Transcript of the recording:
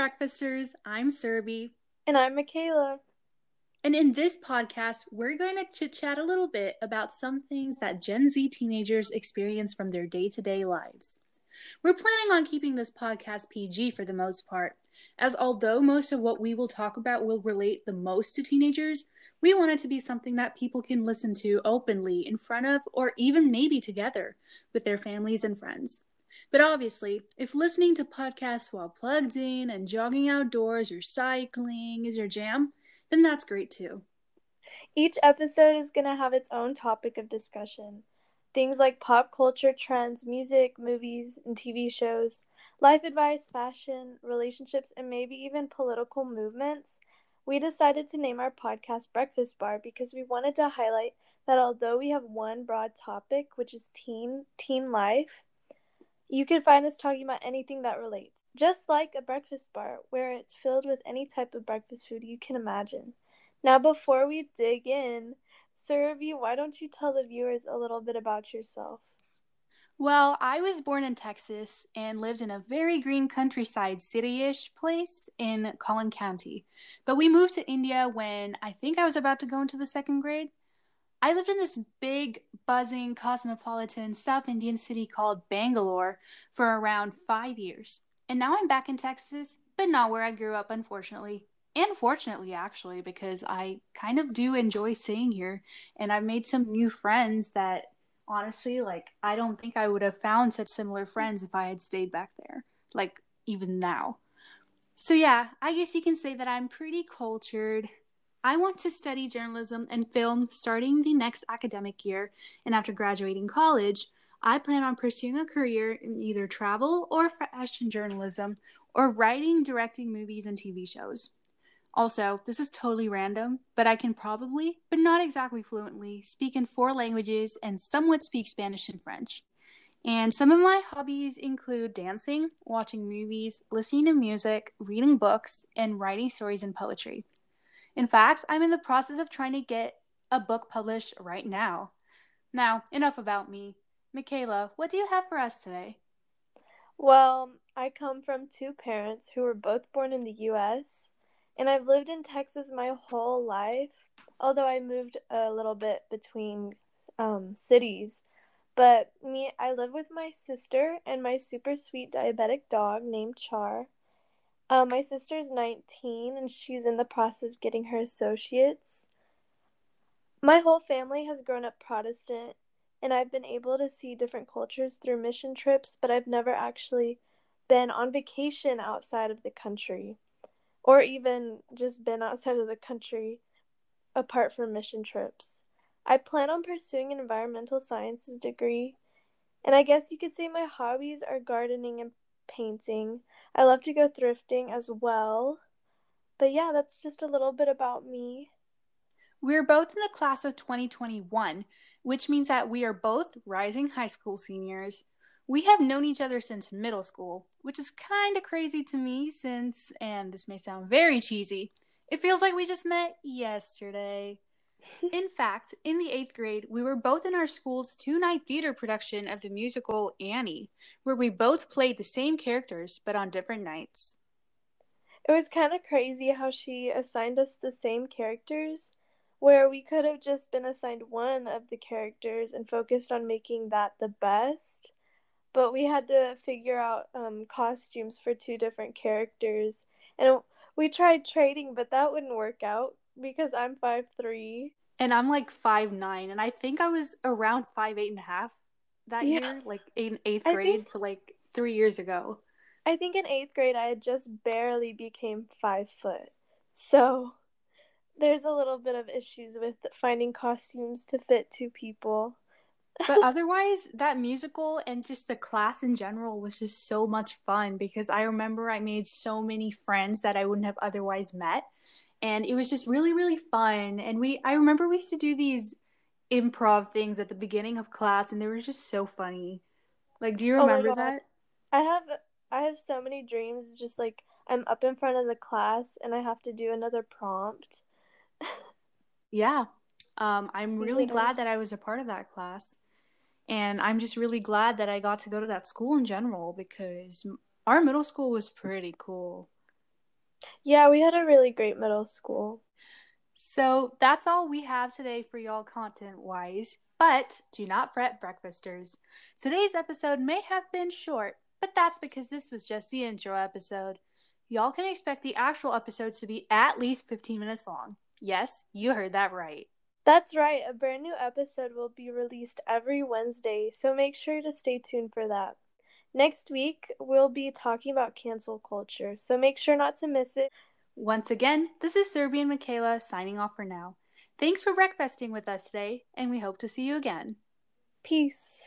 Breakfasters. I'm Serby. And I'm Michaela. And in this podcast, we're going to chit chat a little bit about some things that Gen Z teenagers experience from their day to day lives. We're planning on keeping this podcast PG for the most part, as although most of what we will talk about will relate the most to teenagers, we want it to be something that people can listen to openly in front of or even maybe together with their families and friends. But obviously, if listening to podcasts while plugged in and jogging outdoors or cycling is your jam, then that's great too. Each episode is going to have its own topic of discussion. Things like pop culture trends, music, movies, and TV shows, life advice, fashion, relationships, and maybe even political movements. We decided to name our podcast Breakfast Bar because we wanted to highlight that although we have one broad topic, which is teen teen life, you can find us talking about anything that relates, just like a breakfast bar where it's filled with any type of breakfast food you can imagine. Now, before we dig in, Serby, why don't you tell the viewers a little bit about yourself? Well, I was born in Texas and lived in a very green countryside city ish place in Collin County. But we moved to India when I think I was about to go into the second grade. I lived in this big, buzzing, cosmopolitan South Indian city called Bangalore for around five years. And now I'm back in Texas, but not where I grew up, unfortunately. And fortunately, actually, because I kind of do enjoy staying here. And I've made some new friends that honestly, like, I don't think I would have found such similar friends if I had stayed back there, like, even now. So, yeah, I guess you can say that I'm pretty cultured I want to study journalism and film starting the next academic year, and after graduating college, I plan on pursuing a career in either travel or fashion journalism or writing, directing movies and TV shows. Also, this is totally random, but I can probably, but not exactly fluently, speak in four languages and somewhat speak Spanish and French. And some of my hobbies include dancing, watching movies, listening to music, reading books, and writing stories and poetry. In fact, I'm in the process of trying to get a book published right now. Now, enough about me. Michaela, what do you have for us today? Well, I come from two parents who were both born in the US, and I've lived in Texas my whole life, although I moved a little bit between um, cities. But me, I live with my sister and my super sweet diabetic dog named Char. Uh, my sister's 19 and she's in the process of getting her associates. My whole family has grown up Protestant, and I've been able to see different cultures through mission trips, but I've never actually been on vacation outside of the country or even just been outside of the country apart from mission trips. I plan on pursuing an environmental sciences degree, and I guess you could say my hobbies are gardening and painting. I love to go thrifting as well. But yeah, that's just a little bit about me. We're both in the class of 2021, which means that we are both rising high school seniors. We have known each other since middle school, which is kind of crazy to me since, and this may sound very cheesy, it feels like we just met yesterday. In fact, in the eighth grade, we were both in our school's two night theater production of the musical Annie, where we both played the same characters but on different nights. It was kind of crazy how she assigned us the same characters, where we could have just been assigned one of the characters and focused on making that the best. But we had to figure out um, costumes for two different characters. And we tried trading, but that wouldn't work out because I'm five three and I'm like five nine, and I think I was around five eight and a half that yeah. year, like in eighth grade, think, so like three years ago. I think in eighth grade I had just barely became five foot, so there's a little bit of issues with finding costumes to fit two people. but otherwise, that musical and just the class in general was just so much fun because I remember I made so many friends that I wouldn't have otherwise met and it was just really really fun. And we i remember we used to do these improv things at the beginning of class and they were just so funny. Like do you oh remember oh that? I have i have so many dreams. Just like i'm up in front of the class and i have to do another prompt. Yeah. Um, i'm really yeah. glad that i was a part of that class. And i'm just really glad that i got to go to that school in general because our middle school was pretty cool Yeah, we had a really great middle school. So that's all we have today for y'all content wise. But do not fret, breakfasters. Today's episode may have been short, but that's because this was just the intro episode. Y'all can expect the actual episodes to be at least 15 minutes long. Yes, you heard that right. That's right, a brand new episode will be released every Wednesday, so make sure to stay tuned for that. Next week, we'll be talking about cancel culture, so make sure not to miss it. Once again, this is Serby and Michaela signing off for now. Thanks for breakfasting with us today, and we hope to see you again. Peace.